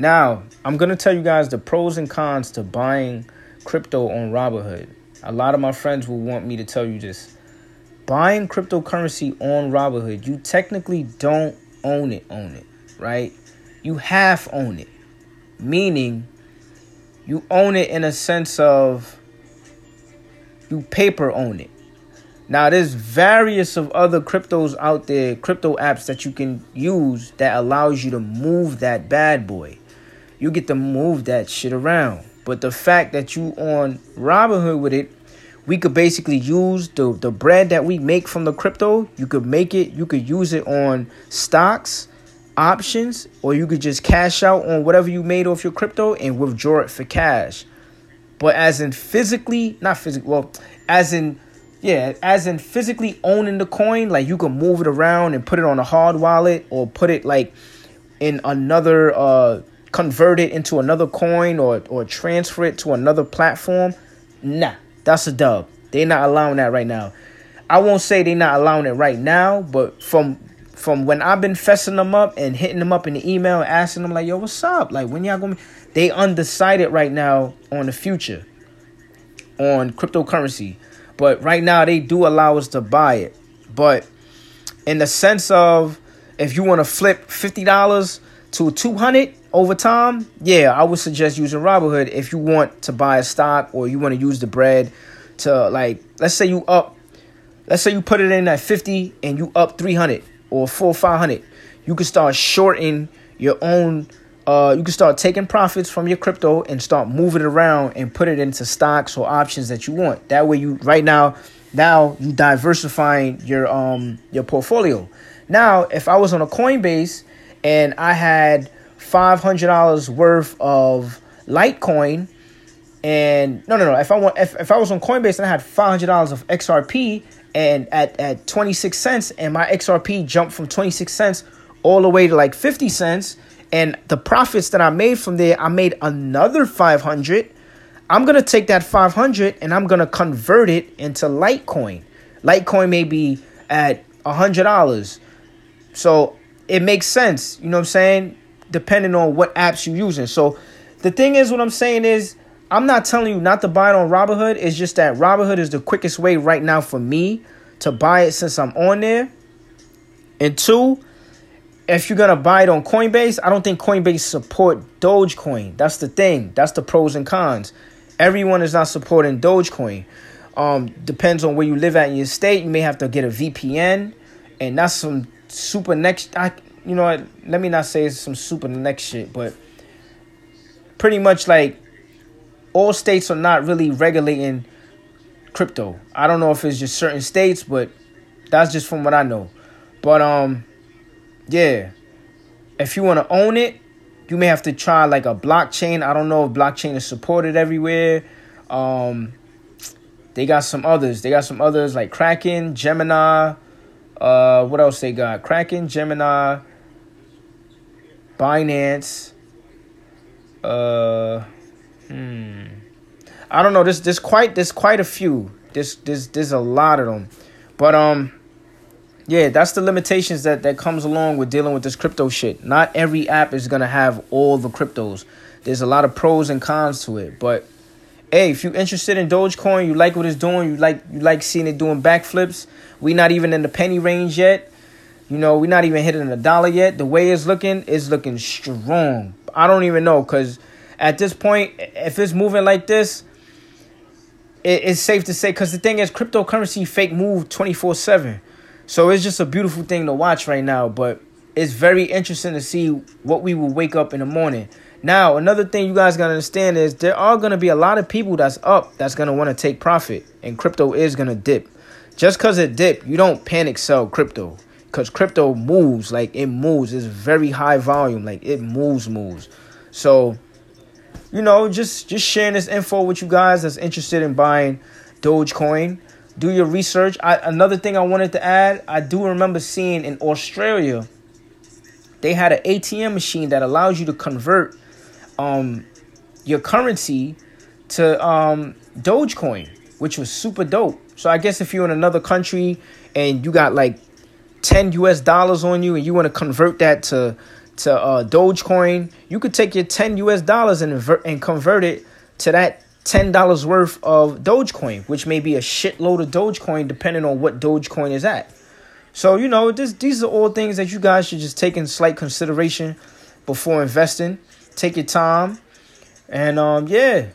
Now, I'm going to tell you guys the pros and cons to buying crypto on Robinhood. A lot of my friends will want me to tell you this. Buying cryptocurrency on Robinhood, you technically don't own it, own it, right? You half own it. Meaning you own it in a sense of you paper own it. Now there's various of other cryptos out there, crypto apps that you can use that allows you to move that bad boy you get to move that shit around. But the fact that you on Robinhood with it, we could basically use the the bread that we make from the crypto. You could make it. You could use it on stocks, options, or you could just cash out on whatever you made off your crypto and withdraw it for cash. But as in physically, not physically, well, as in yeah, as in physically owning the coin, like you can move it around and put it on a hard wallet or put it like in another uh convert it into another coin or or transfer it to another platform, nah, that's a dub. They're not allowing that right now. I won't say they're not allowing it right now, but from from when I've been fessing them up and hitting them up in the email, asking them like, "Yo, what's up? Like, when y'all gonna?" They undecided right now on the future on cryptocurrency, but right now they do allow us to buy it. But in the sense of if you want to flip fifty dollars to two hundred, over time, yeah, I would suggest using Robinhood if you want to buy a stock or you want to use the bread to like let's say you up let's say you put it in at 50 and you up 300 or 4 500 you can start shorting your own uh, you can start taking profits from your crypto and start moving it around and put it into stocks or options that you want. That way you right now now you diversifying your um your portfolio. Now if i was on a coinbase and i had $500 worth of Litecoin. And no, no, no. If I want, if, if I was on Coinbase and I had $500 of XRP and at, at 26 cents and my XRP jumped from 26 cents all the way to like 50 cents and the profits that I made from there, I made another 500. I'm going to take that 500 and I'm going to convert it into Litecoin. Litecoin may be at $100. So it makes sense. You know what I'm saying? Depending on what apps you're using. So the thing is, what I'm saying is, I'm not telling you not to buy it on Robinhood. It's just that Robinhood is the quickest way right now for me to buy it since I'm on there. And two, if you're gonna buy it on Coinbase, I don't think Coinbase support Dogecoin. That's the thing. That's the pros and cons. Everyone is not supporting Dogecoin. Um, depends on where you live at in your state. You may have to get a VPN, and that's some super next. I you know what? Let me not say it's some super next shit, but pretty much like all states are not really regulating crypto. I don't know if it's just certain states, but that's just from what I know. But um, yeah, if you want to own it, you may have to try like a blockchain. I don't know if blockchain is supported everywhere. Um, they got some others. They got some others like Kraken, Gemini. Uh, what else they got? Kraken, Gemini, Binance. Uh, hmm. I don't know. There's there's quite there's quite a few. There's there's there's a lot of them, but um, yeah, that's the limitations that that comes along with dealing with this crypto shit. Not every app is gonna have all the cryptos. There's a lot of pros and cons to it, but hey, if you're interested in Dogecoin, you like what it's doing, you like you like seeing it doing backflips. We not even in the penny range yet. You know, we're not even hitting a dollar yet. The way it's looking is looking strong. I don't even know because at this point, if it's moving like this, it, it's safe to say because the thing is, cryptocurrency fake move 24 7. So it's just a beautiful thing to watch right now. But it's very interesting to see what we will wake up in the morning. Now, another thing you guys gotta understand is there are gonna be a lot of people that's up that's gonna want to take profit, and crypto is gonna dip. Just cause it dip, you don't panic sell crypto because crypto moves like it moves. It's very high volume like it moves moves. So you know just just sharing this info with you guys that's interested in buying dogecoin. Do your research. I, another thing i wanted to add i do remember seeing in australia they had an atm machine that allows you to convert um your currency to um dogecoin which was super dope. So i guess if you're in another country and you got like 10 US dollars on you and you want to convert that to to uh, Dogecoin, you could take your 10 US dollars and, and convert it to that $10 worth of Dogecoin, which may be a shitload of Dogecoin depending on what Dogecoin is at. So, you know, this, these are all things that you guys should just take in slight consideration before investing. Take your time. And um, yeah,